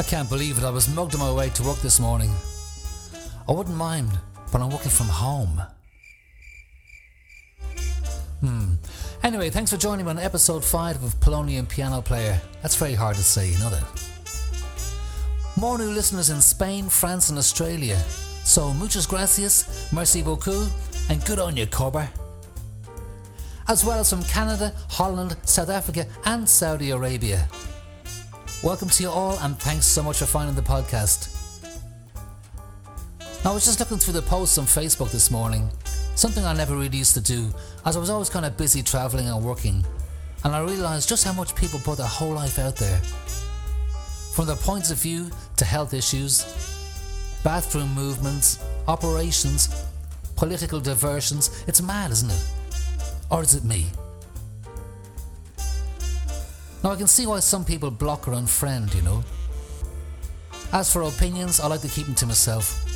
I can't believe it. I was mugged on my way to work this morning. I wouldn't mind, but I'm working from home. Hmm. Anyway, thanks for joining me on episode 5 of Polonian Piano Player. That's very hard to say, you know that? More new listeners in Spain, France, and Australia. So, muchas gracias, merci beaucoup, and good on you, Corber. As well as from Canada, Holland, South Africa, and Saudi Arabia. Welcome to you all, and thanks so much for finding the podcast. I was just looking through the posts on Facebook this morning, something I never really used to do, as I was always kind of busy travelling and working, and I realised just how much people put their whole life out there. From their points of view to health issues, bathroom movements, operations, political diversions, it's mad, isn't it? Or is it me? Now I can see why some people block or unfriend, you know. As for opinions, I like to keep them to myself.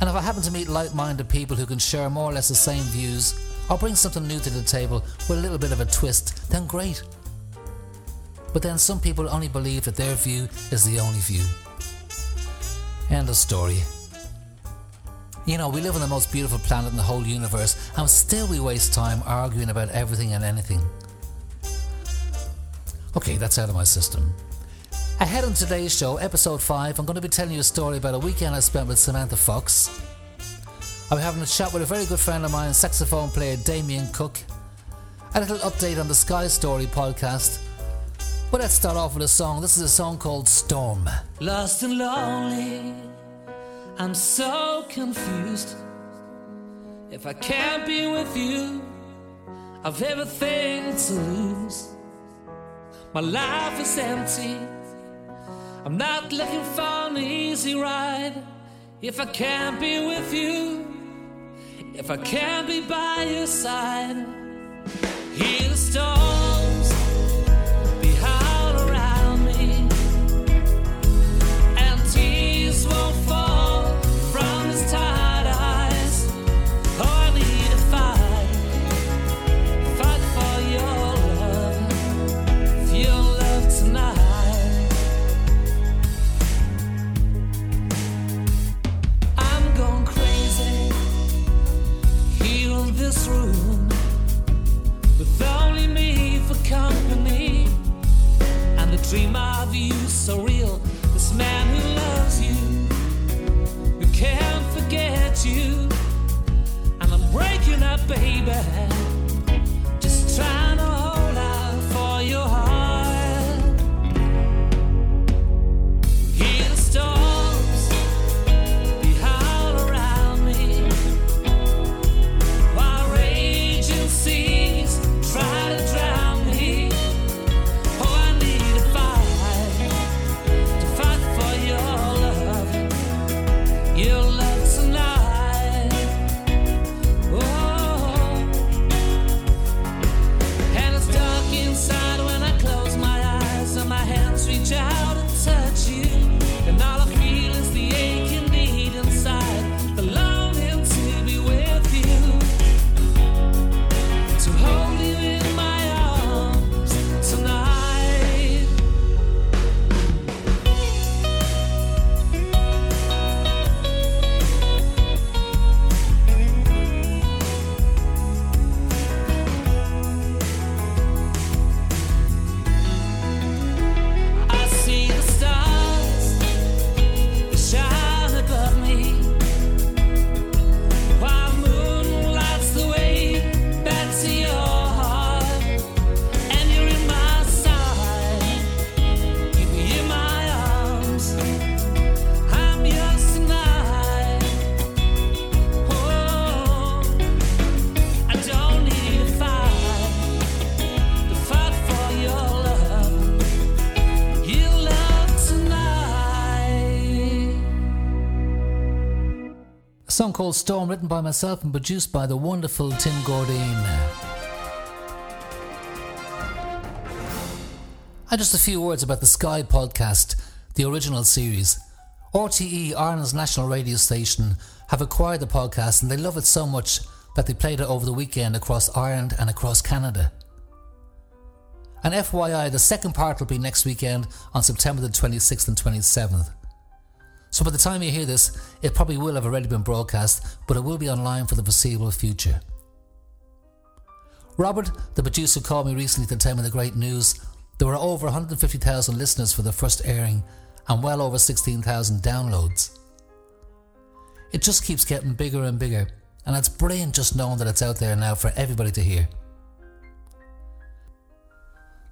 And if I happen to meet like minded people who can share more or less the same views, or bring something new to the table with a little bit of a twist, then great. But then some people only believe that their view is the only view. End of story. You know, we live on the most beautiful planet in the whole universe, and still we waste time arguing about everything and anything. Okay, that's out of my system. Ahead on today's show, episode 5, I'm going to be telling you a story about a weekend I spent with Samantha Fox. I'm having a chat with a very good friend of mine, saxophone player Damien Cook. A little update on the Sky Story podcast. But let's start off with a song. This is a song called Storm. Lost and lonely, I'm so confused. If I can't be with you, I've everything to lose. My life is empty. I'm not looking for an easy ride. If I can't be with you, if I can't be by your side, hear the storms song called Storm, written by myself and produced by the wonderful Tim Gordine. And just a few words about the Sky podcast, the original series. RTE, Ireland's national radio station, have acquired the podcast and they love it so much that they played it over the weekend across Ireland and across Canada. And FYI, the second part will be next weekend on September the 26th and 27th. So by the time you hear this, it probably will have already been broadcast, but it will be online for the foreseeable future. Robert, the producer, called me recently to tell me the great news. There were over 150,000 listeners for the first airing and well over 16,000 downloads. It just keeps getting bigger and bigger, and it's brilliant just knowing that it's out there now for everybody to hear.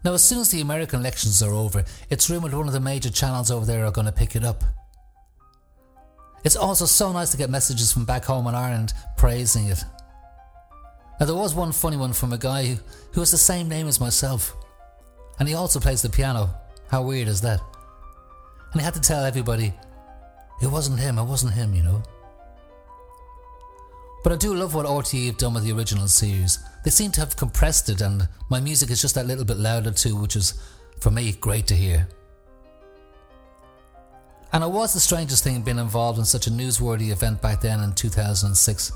Now, as soon as the American elections are over, it's rumoured one of the major channels over there are going to pick it up. It's also so nice to get messages from back home in Ireland praising it. Now, there was one funny one from a guy who, who has the same name as myself, and he also plays the piano. How weird is that? And he had to tell everybody, it wasn't him, it wasn't him, you know. But I do love what RTE have done with the original series. They seem to have compressed it, and my music is just that little bit louder too, which is, for me, great to hear. And it was the strangest thing being involved in such a newsworthy event back then in 2006.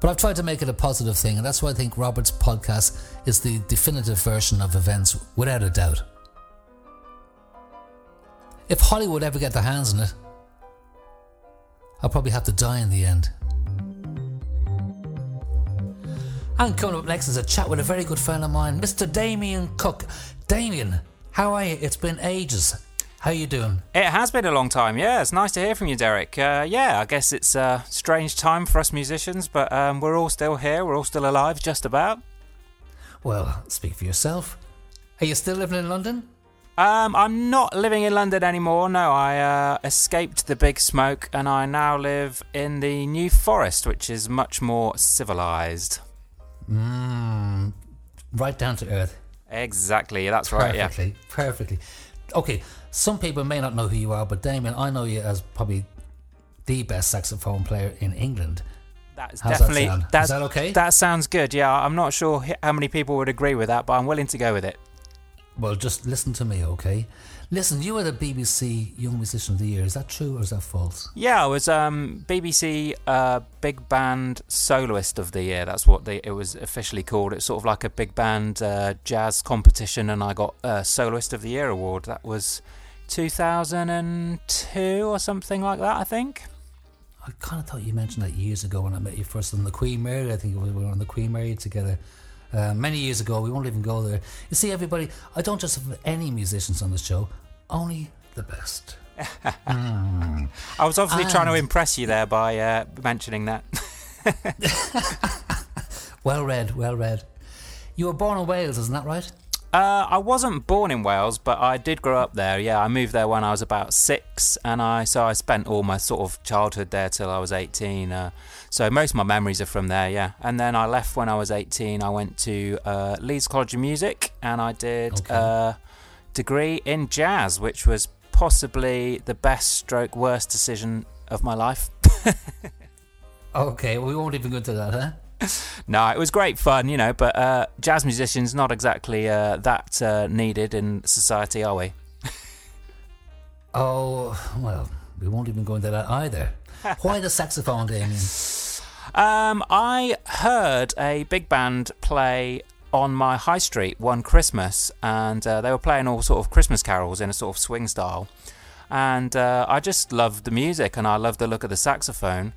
But I've tried to make it a positive thing, and that's why I think Robert's podcast is the definitive version of events, without a doubt. If Hollywood ever get their hands on it, I'll probably have to die in the end. And coming up next is a chat with a very good friend of mine, Mr. Damien Cook. Damien, how are you? It's been ages. How you doing? It has been a long time. Yeah, it's nice to hear from you, Derek. Uh, yeah, I guess it's a strange time for us musicians, but um, we're all still here. We're all still alive, just about. Well, speak for yourself. Are you still living in London? Um, I'm not living in London anymore. No, I uh, escaped the big smoke, and I now live in the New Forest, which is much more civilized. Mm, right down to earth. Exactly, that's right. Perfectly, Yeah. perfectly. Okay, some people may not know who you are, but Damien, I know you as probably the best saxophone player in England. That's How's definitely that that's, Is that okay? That sounds good. Yeah, I'm not sure how many people would agree with that, but I'm willing to go with it. Well, just listen to me, okay? Listen, you were the BBC Young Musician of the Year. Is that true or is that false? Yeah, I was um, BBC uh, Big Band Soloist of the Year. That's what they, it was officially called. It's sort of like a big band uh, jazz competition, and I got uh, Soloist of the Year award. That was 2002 or something like that, I think. I kind of thought you mentioned that years ago when I met you first on the Queen Mary. I think we were on the Queen Mary together. Uh, many years ago, we won't even go there. You see, everybody, I don't just have any musicians on the show, only the best. I was obviously trying to impress you there by uh, mentioning that. Well read, well read. You were born in Wales, isn't that right? Uh, I wasn't born in Wales, but I did grow up there. Yeah, I moved there when I was about six, and I so I spent all my sort of childhood there till I was eighteen. Uh, so most of my memories are from there. Yeah, and then I left when I was eighteen. I went to uh, Leeds College of Music, and I did Okay. a degree in jazz, which was possibly the best stroke worst decision of my life. Okay, we won't even go into that, huh? No, it was great fun, you know, but uh, jazz musicians not exactly uh, that uh, needed in society, are we? Oh, well, we won't even go into that either. Why the saxophone, Damien? Um, I heard a big band play on my high street one Christmas, and uh, they were playing all sort of Christmas carols in a sort of swing style. And uh, I just loved the music, and I loved the look of the saxophone.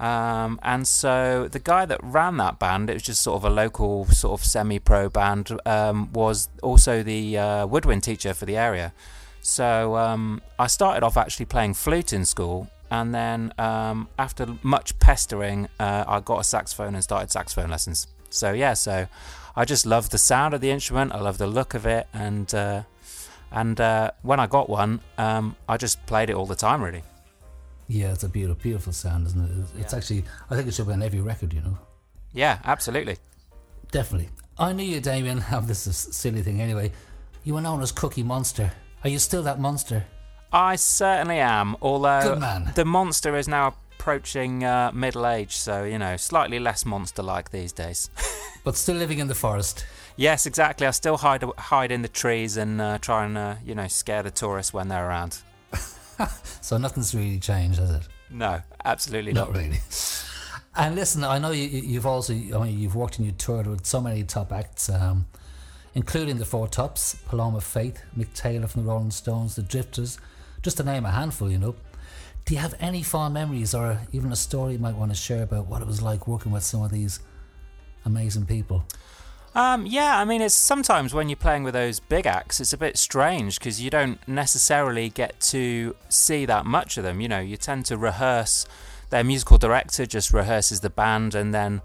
Um, and so the guy that ran that band, it was just sort of a local sort of semi-pro band, um, was also the uh, woodwind teacher for the area. So um, I started off actually playing flute in school, and then um, after much pestering, uh, I got a saxophone and started saxophone lessons. So yeah, so I just love the sound of the instrument. I love the look of it, and uh, and uh, when I got one, um, I just played it all the time, really. Yeah, it's a beautiful, beautiful sound, isn't it? It's Yeah. actually, I think it should be on every record, you know. Yeah, absolutely. Definitely. I knew you, Damien. Oh, this is a silly thing anyway. You were known as Cookie Monster. Are you still that monster? I certainly am. Although the monster is now approaching uh, middle age, so you know, slightly less monster-like these days. But still living in the forest. yes, exactly. I still hide hide in the trees and uh, try and uh, you know scare the tourists when they're around. So nothing's really changed, has it? No, absolutely Not not. really. And listen, I know you, you've also, I mean, you've worked and you toured with so many top acts. Um, including the Four Tops, Paloma Faith, Mick Taylor from the Rolling Stones, the Drifters, just to name a handful, you know. Do you have any fond memories or even a story you might want to share about what it was like working with some of these amazing people? Um, yeah, I mean, it's sometimes when you're playing with those big acts, it's a bit strange because you don't necessarily get to see that much of them. You know, you tend to rehearse. Their musical director just rehearses the band, and then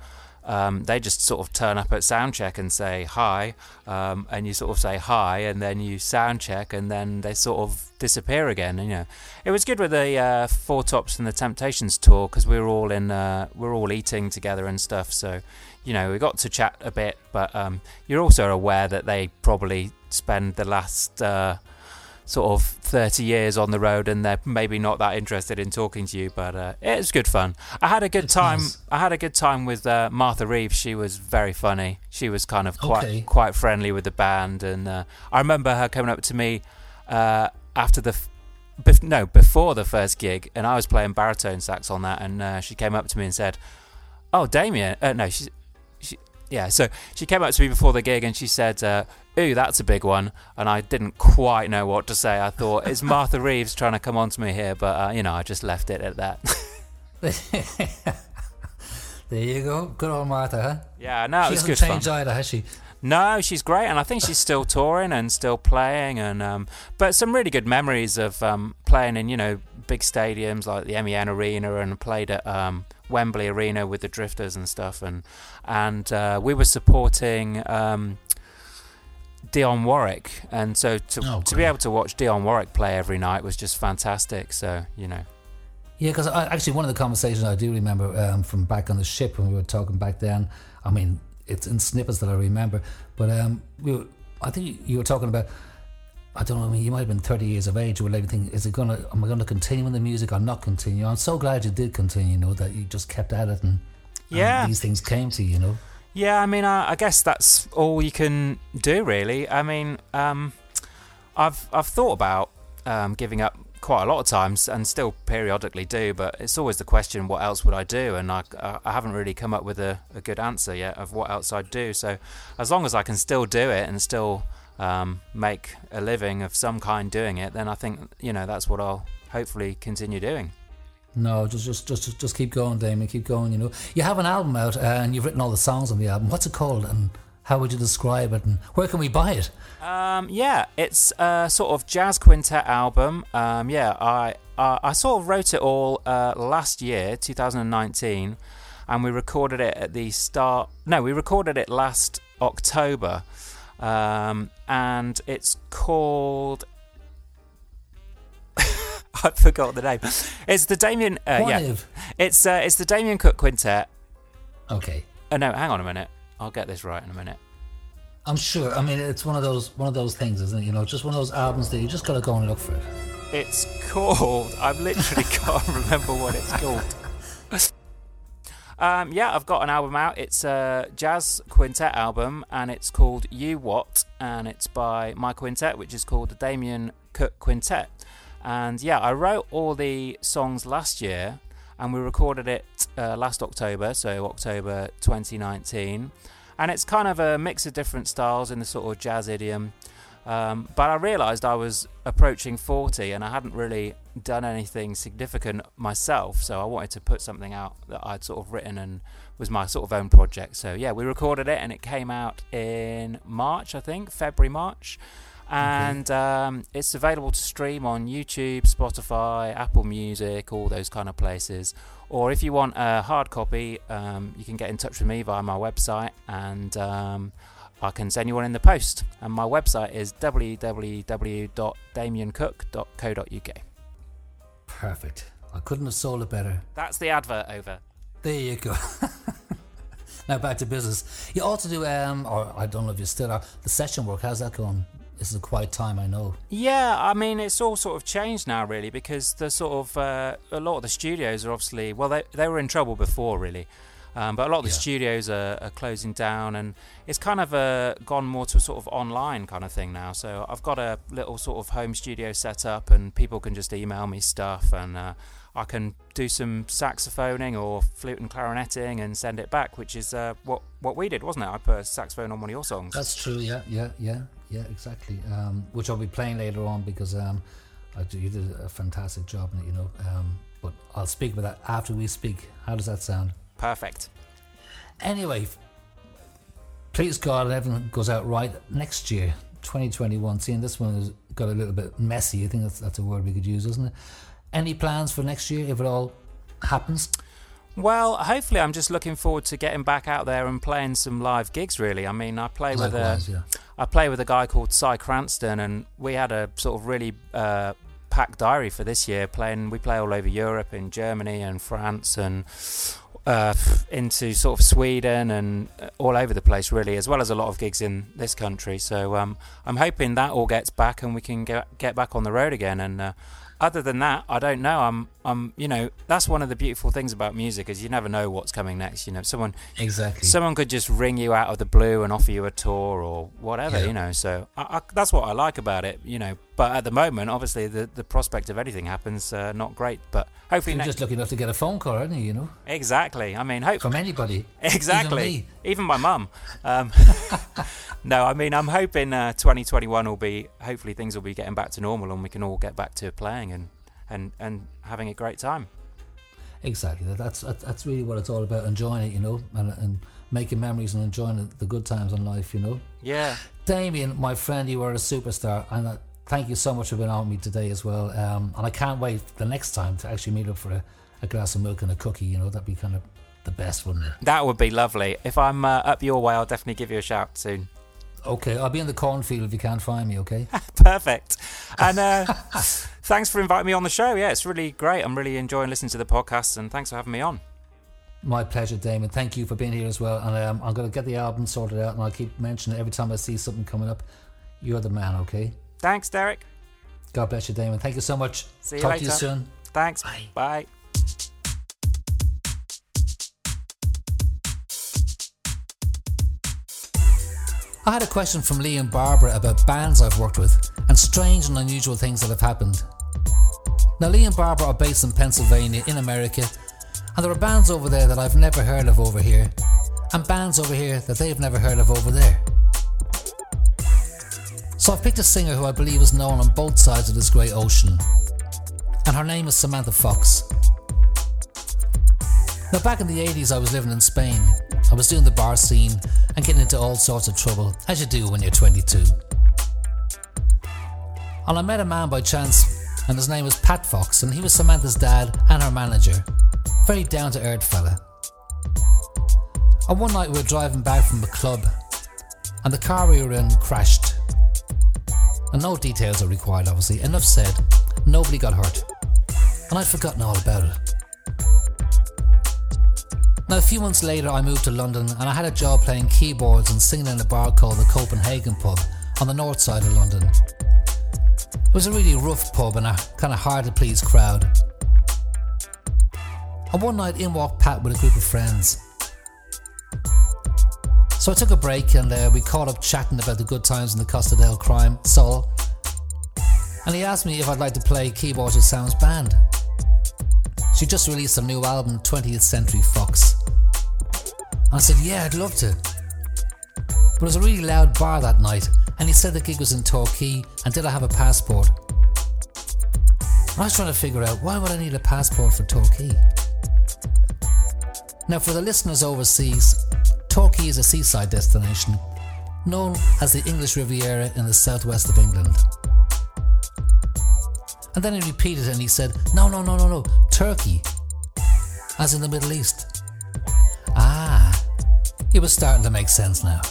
um, they just sort of turn up at sound check and say hi, um, and you sort of say hi, and then you sound check, and then they sort of disappear again. And, you know, it was good with the uh, Four Tops and the Temptations tour because we were all in, uh, we were all eating together and stuff. So, you know, we got to chat a bit, but um, you're also aware that they probably spend the last. Uh, sort of 30 years on the road and they're maybe not that interested in talking to you but uh, it was good fun i had a good It's time nice. i had a good time with uh, martha reeves she was very funny she was kind of quite Okay. quite friendly with the band and uh, i remember her coming up to me uh, after the f- bef- no before the first gig and i was playing baritone sax on that and uh, she came up to me and said oh damien uh, no she yeah so she came up to me before the gig and she said uh, ooh that's a big one and i didn't quite know what to say i thought is martha reeves trying to come on to me here but uh, you know i just left it at that There you go. Good old Martha, huh? yeah no it she was hasn't good fun changed either, has she? No, she's great, and I think she's still touring and still playing, and um, but some really good memories of um, playing in you know big stadiums like the MEN Arena and played at um, Wembley Arena with the Drifters and stuff, and and uh, we were supporting um, Dionne Warwick, and so to Oh, to be able to watch Dionne Warwick play every night was just fantastic. So you know, Yeah, because actually one of the conversations I do remember um, from back on the ship when we were talking back then. I mean, it's in snippets that I remember, but um, we were, I think you were talking about. I don't know. I mean, you might have been thirty years of age. Or everything is it gonna? Am I gonna continue in the music or not continue? I'm so glad you did continue. You know that you just kept at it and, and Yeah. these things came to you. You know. Yeah, I mean, I, I guess that's all you can do, really. I mean, um, I've I've thought about um, giving up quite a lot of times, and still periodically do. But it's always the question, what else would I do? And I, I I haven't really come up with a, a good answer yet of what else I'd do. So as long as I can still do it and still um, make a living of some kind doing it, then I think you know that's what I'll hopefully continue doing. No, just just just just keep going, Damien. Keep going. You know, you have an album out, uh, and you've written all the songs on the album. What's it called, and how would you describe it, and where can we buy it? Um, yeah, it's a sort of jazz quintet album. Um, yeah, I, I I sort of wrote it all uh, last year, 2019, and we recorded it at the start. No, we recorded it last October, um, and it's called. I forgot the name. It's the Damien. Uh, yeah, it's uh, it's the Damien Cook Quintet. Okay. Oh no, hang on a minute. I'll get this right in a minute. I'm sure. I mean, it's one of those one of those things, isn't it? You know, just one of those albums that you just gotta go and look for it. It's called. I literally can't remember what it's called. Um, yeah, I've got an album out. It's a jazz quintet album, and it's called You What, and it's by my quintet, which is called the Damien Cook Quintet. And yeah, I wrote all the songs last year, and we recorded it uh, last October, so October 2019. And it's kind of a mix of different styles in the sort of jazz idiom. Um, but I realised I was approaching 40 and I hadn't really done anything significant myself, so I wanted to put something out that I'd sort of written and was my sort of own project. So yeah, we recorded it and it came out in March, I think, February, March. And um, it's available to stream on YouTube, Spotify, Apple Music, all those kind of places. Or if you want a hard copy, um, you can get in touch with me via my website and um, I can send you one in the post. And my website is www.damiencook.co.uk. Perfect. I couldn't have sold it better. That's the advert over. There you go. now back to business. You also do, um, or I don't know if you still are, the session work. How's that going? This is a quiet time, I know. Yeah, I mean it's all sort of changed now, really, because the sort of uh, a lot of the studios are obviously well, they they were in trouble before, really. Um, but a lot of the Yeah. studios are, are closing down, and it's kind of uh, gone more to a sort of online kind of thing now. So I've got a little sort of home studio set up, and people can just email me stuff, and uh, I can do some saxophoning or flute and clarinetting and send it back, which is uh, what what we did, wasn't it? I put a saxophone on one of your songs. That's true. Yeah, yeah, yeah, yeah. Exactly. Um, which I'll be playing later on because um, I do, you did a fantastic job in it. You know. Um, but I'll speak about that after we speak. How does that sound? Perfect. Anyway, please God, everything goes out right next year, 2021. Seeing this one has got a little bit messy. I think that's that's a word we could use, isn't it? Any plans for next year if it all happens? Well, hopefully, I'm just looking forward to getting back out there and playing some live gigs. Really, I mean, I play with a yeah. I play with a guy called Cy Cranston, and we had a sort of really uh, packed diary for this year. Playing, we play all over Europe, in Germany and France, and uh, into sort of Sweden and uh, all over the place, really, as well as a lot of gigs in this country. So um, I'm hoping that all gets back and we can get get back on the road again. And uh, other than that, I don't know. I'm, I'm, you know, that's one of the beautiful things about music is you never know what's coming next. You know, someone Exactly. someone could just ring you out of the blue and offer you a tour or whatever, Yeah. you know. So I, I, that's what I like about it, you know. But at the moment, obviously, the the prospect of anything happens uh, not great. But hopefully, You're just lucky enough to get a phone call, aren't you? You know, exactly. I mean, hope from anybody. exactly. Even me. Even my mum. Um, no, I mean, I'm hoping uh, 2021 will be. Hopefully, things will be getting back to normal and we can all get back to playing and and and having a great time. Exactly. That's that's really what it's all about. Enjoying it, you know, and and making memories and enjoying the- good times in life, you know. Yeah. Damien, my friend, you are a superstar, and uh, thank you so much for being on with me today as well. Um, and I can't wait the next time to actually meet up for a, a glass of milk and a cookie. You know, that'd be kind of the best, wouldn't it? That would be lovely. If I'm uh, up your way, I'll definitely give you a shout soon. Okay, I'll be in the cornfield if you can't find me. Okay. Perfect. And uh, thanks for inviting me on the show. Yeah, it's really great. I'm really enjoying listening to the podcast, and thanks for having me on. My pleasure, Damon. Thank you for being here as well. And um, I'm going to get the album sorted out, and I'll keep mentioning it every time I see something coming up. You're the man, okay? Thanks, Derek. God bless you, Damon. Thank you so much. See you Talk later. to you soon. Thanks. Bye. Bye. I had a question from Lee and Barbara about bands I've worked with and strange and unusual things that have happened. Now, Lee and Barbara are based in Pennsylvania, in America, and there are bands over there that I've never heard of over here, and bands over here that they've never heard of over there. So I've picked a singer who I believe is known on both sides of this great ocean, and her name is Samantha Fox. Now, back in the 80s, I was living in Spain. I was doing the bar scene and getting into all sorts of trouble, as you do when you're 22. And I met a man by chance, and his name was Pat Fox, and he was Samantha's dad and her manager. Very down to earth fella. And one night we were driving back from a club, and the car we were in crashed. And no details are required, obviously. Enough said, nobody got hurt. And I'd forgotten all about it. Now, a few months later, I moved to London and I had a job playing keyboards and singing in a bar called the Copenhagen Pub on the north side of London. It was a really rough pub and a kind of hard to please crowd. And one night in walked Pat with a group of friends. So I took a break and uh, we caught up chatting about the good times in the Costa del Crime, Sol. And he asked me if I'd like to play keyboards with Sam's band. She just released a new album, 20th Century Fox. And I said, Yeah, I'd love to. But it was a really loud bar that night, and he said the gig was in Torquay, and did I have a passport? I was trying to figure out why would I need a passport for Torquay? Now, for the listeners overseas, Torquay is a seaside destination known as the English Riviera in the southwest of England. And then he repeated and he said, No, no, no, no, no, Turkey, as in the Middle East. Ah, it was starting to make sense now.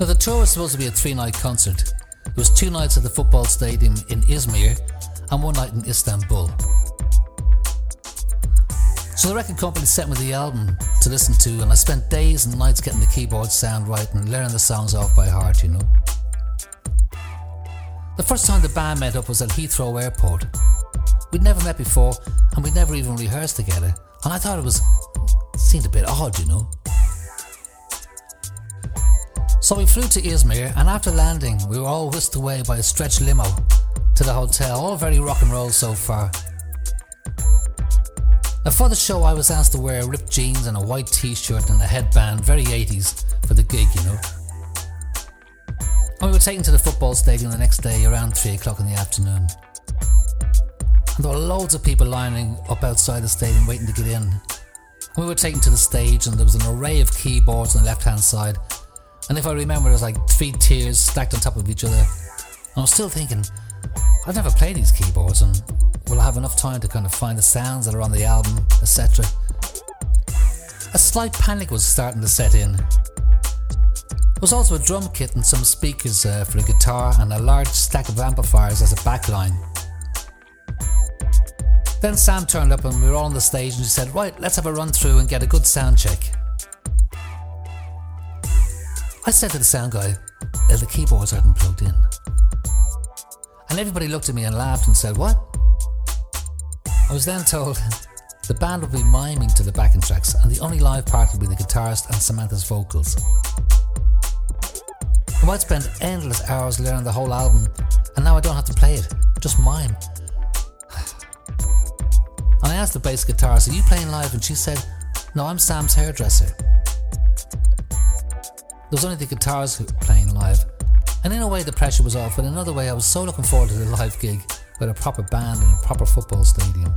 Now, the tour was supposed to be a three night concert. It was two nights at the football stadium in Izmir and one night in Istanbul. So the record company sent me the album to listen to, and I spent days and nights getting the keyboard sound right and learning the songs off by heart, you know. The first time the band met up was at Heathrow Airport. We'd never met before, and we'd never even rehearsed together. And I thought it was seemed a bit odd, you know. So we flew to Izmir, and after landing, we were all whisked away by a stretch limo to the hotel. All very rock and roll so far. Now, for the show, I was asked to wear ripped jeans and a white t shirt and a headband, very 80s, for the gig, you know. And we were taken to the football stadium the next day around 3 o'clock in the afternoon. And there were loads of people lining up outside the stadium waiting to get in. And we were taken to the stage, and there was an array of keyboards on the left hand side. And if I remember, there was like three tiers stacked on top of each other. And I was still thinking, I've never played these keyboards, and will have enough time to kind of find the sounds that are on the album, etc. A slight panic was starting to set in. There was also a drum kit and some speakers uh, for a guitar and a large stack of amplifiers as a backline. Then Sam turned up and we were all on the stage and he said, Right, let's have a run through and get a good sound check. I said to the sound guy, The keyboards aren't plugged in. And everybody looked at me and laughed and said, What? I was then told the band would be miming to the backing tracks and the only live part would be the guitarist and Samantha's vocals. I might spend endless hours learning the whole album and now I don't have to play it, just mime. And I asked the bass guitarist, Are you playing live? And she said, No, I'm Sam's hairdresser. There was only the guitars playing live. And in a way, the pressure was off, but in another way, I was so looking forward to the live gig with a proper band in a proper football stadium.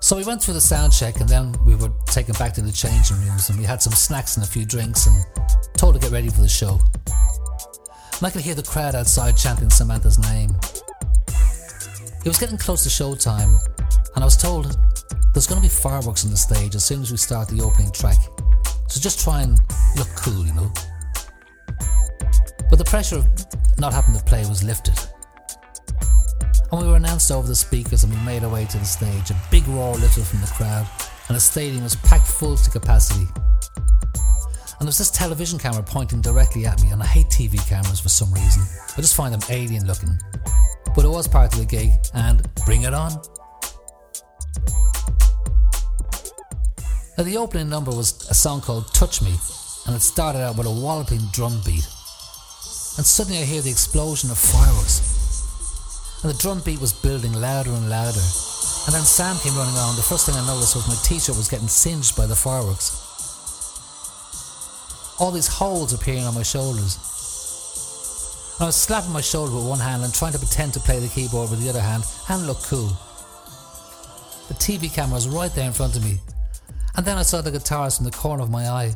So we went through the sound check and then we were taken back to the changing rooms and we had some snacks and a few drinks and told to get ready for the show. And I could hear the crowd outside chanting Samantha's name. It was getting close to showtime and I was told there's going to be fireworks on the stage as soon as we start the opening track. So just try and look cool, you know. But the pressure of not having to play was lifted. And we were announced over the speakers and we made our way to the stage. A big roar lifted from the crowd and the stadium was packed full to capacity. And there was this television camera pointing directly at me, and I hate TV cameras for some reason. I just find them alien looking. But it was part of the gig, and bring it on. Now, the opening number was a song called Touch Me, and it started out with a walloping drum beat. And suddenly I hear the explosion of fireworks. And the drum beat was building louder and louder. And then Sam came running on. The first thing I noticed was my t shirt was getting singed by the fireworks. All these holes appearing on my shoulders. I was slapping my shoulder with one hand and trying to pretend to play the keyboard with the other hand and look cool. The TV camera was right there in front of me, and then I saw the guitarist in the corner of my eye.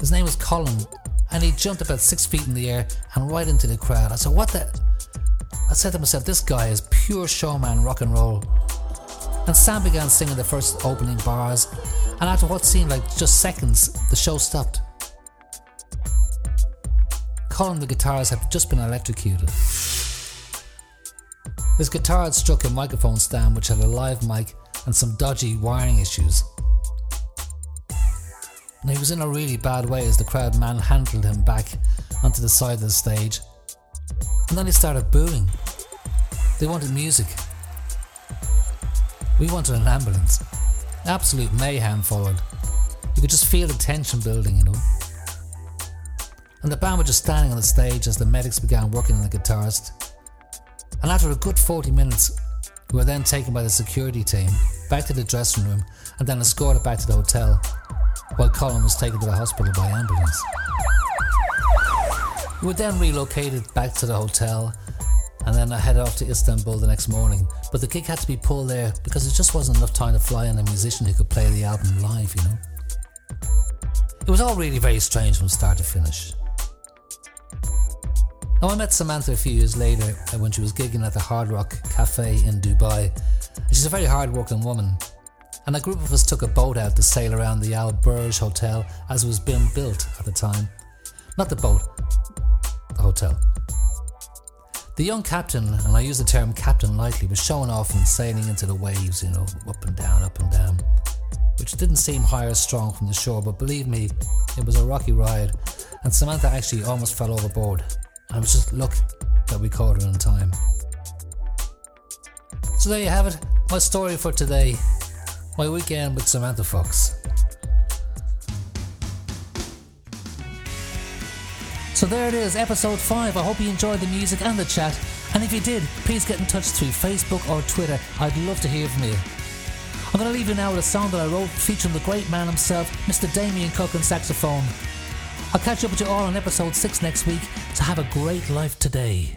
His name was Colin, and he jumped about six feet in the air and right into the crowd. I said, What the? I said to myself, This guy is pure showman rock and roll. And Sam began singing the first opening bars, and after what seemed like just seconds, the show stopped. Colin, the guitarist, had just been electrocuted. His guitar had struck a microphone stand which had a live mic and some dodgy wiring issues and he was in a really bad way as the crowd manhandled him back onto the side of the stage. And then they started booing. They wanted music. We wanted an ambulance. Absolute mayhem followed. You could just feel the tension building, you know. And the band were just standing on the stage as the medics began working on the guitarist. And after a good 40 minutes, we were then taken by the security team back to the dressing room and then escorted back to the hotel while Colin was taken to the hospital by ambulance. We were then relocated back to the hotel and then I headed off to Istanbul the next morning. But the gig had to be pulled there because there just wasn't enough time to fly in a musician who could play the album live, you know. It was all really very strange from start to finish. Now, I met Samantha a few years later uh, when she was gigging at the Hard Rock Cafe in Dubai. She's a very hard working woman and a group of us took a boat out to sail around the Al Burj Hotel as it was being built at the time. Not the boat, the hotel. The young captain, and I use the term captain lightly, was showing off and sailing into the waves, you know, up and down, up and down, which didn't seem high or strong from the shore, but believe me, it was a rocky ride, and Samantha actually almost fell overboard. And it was just luck that we caught her in time. So there you have it, my story for today. My weekend with Samantha Fox. So there it is, episode 5. I hope you enjoyed the music and the chat. And if you did, please get in touch through Facebook or Twitter. I'd love to hear from you. I'm going to leave you now with a song that I wrote featuring the great man himself, Mr. Damien Cook on saxophone. I'll catch up with you all on episode 6 next week, so have a great life today.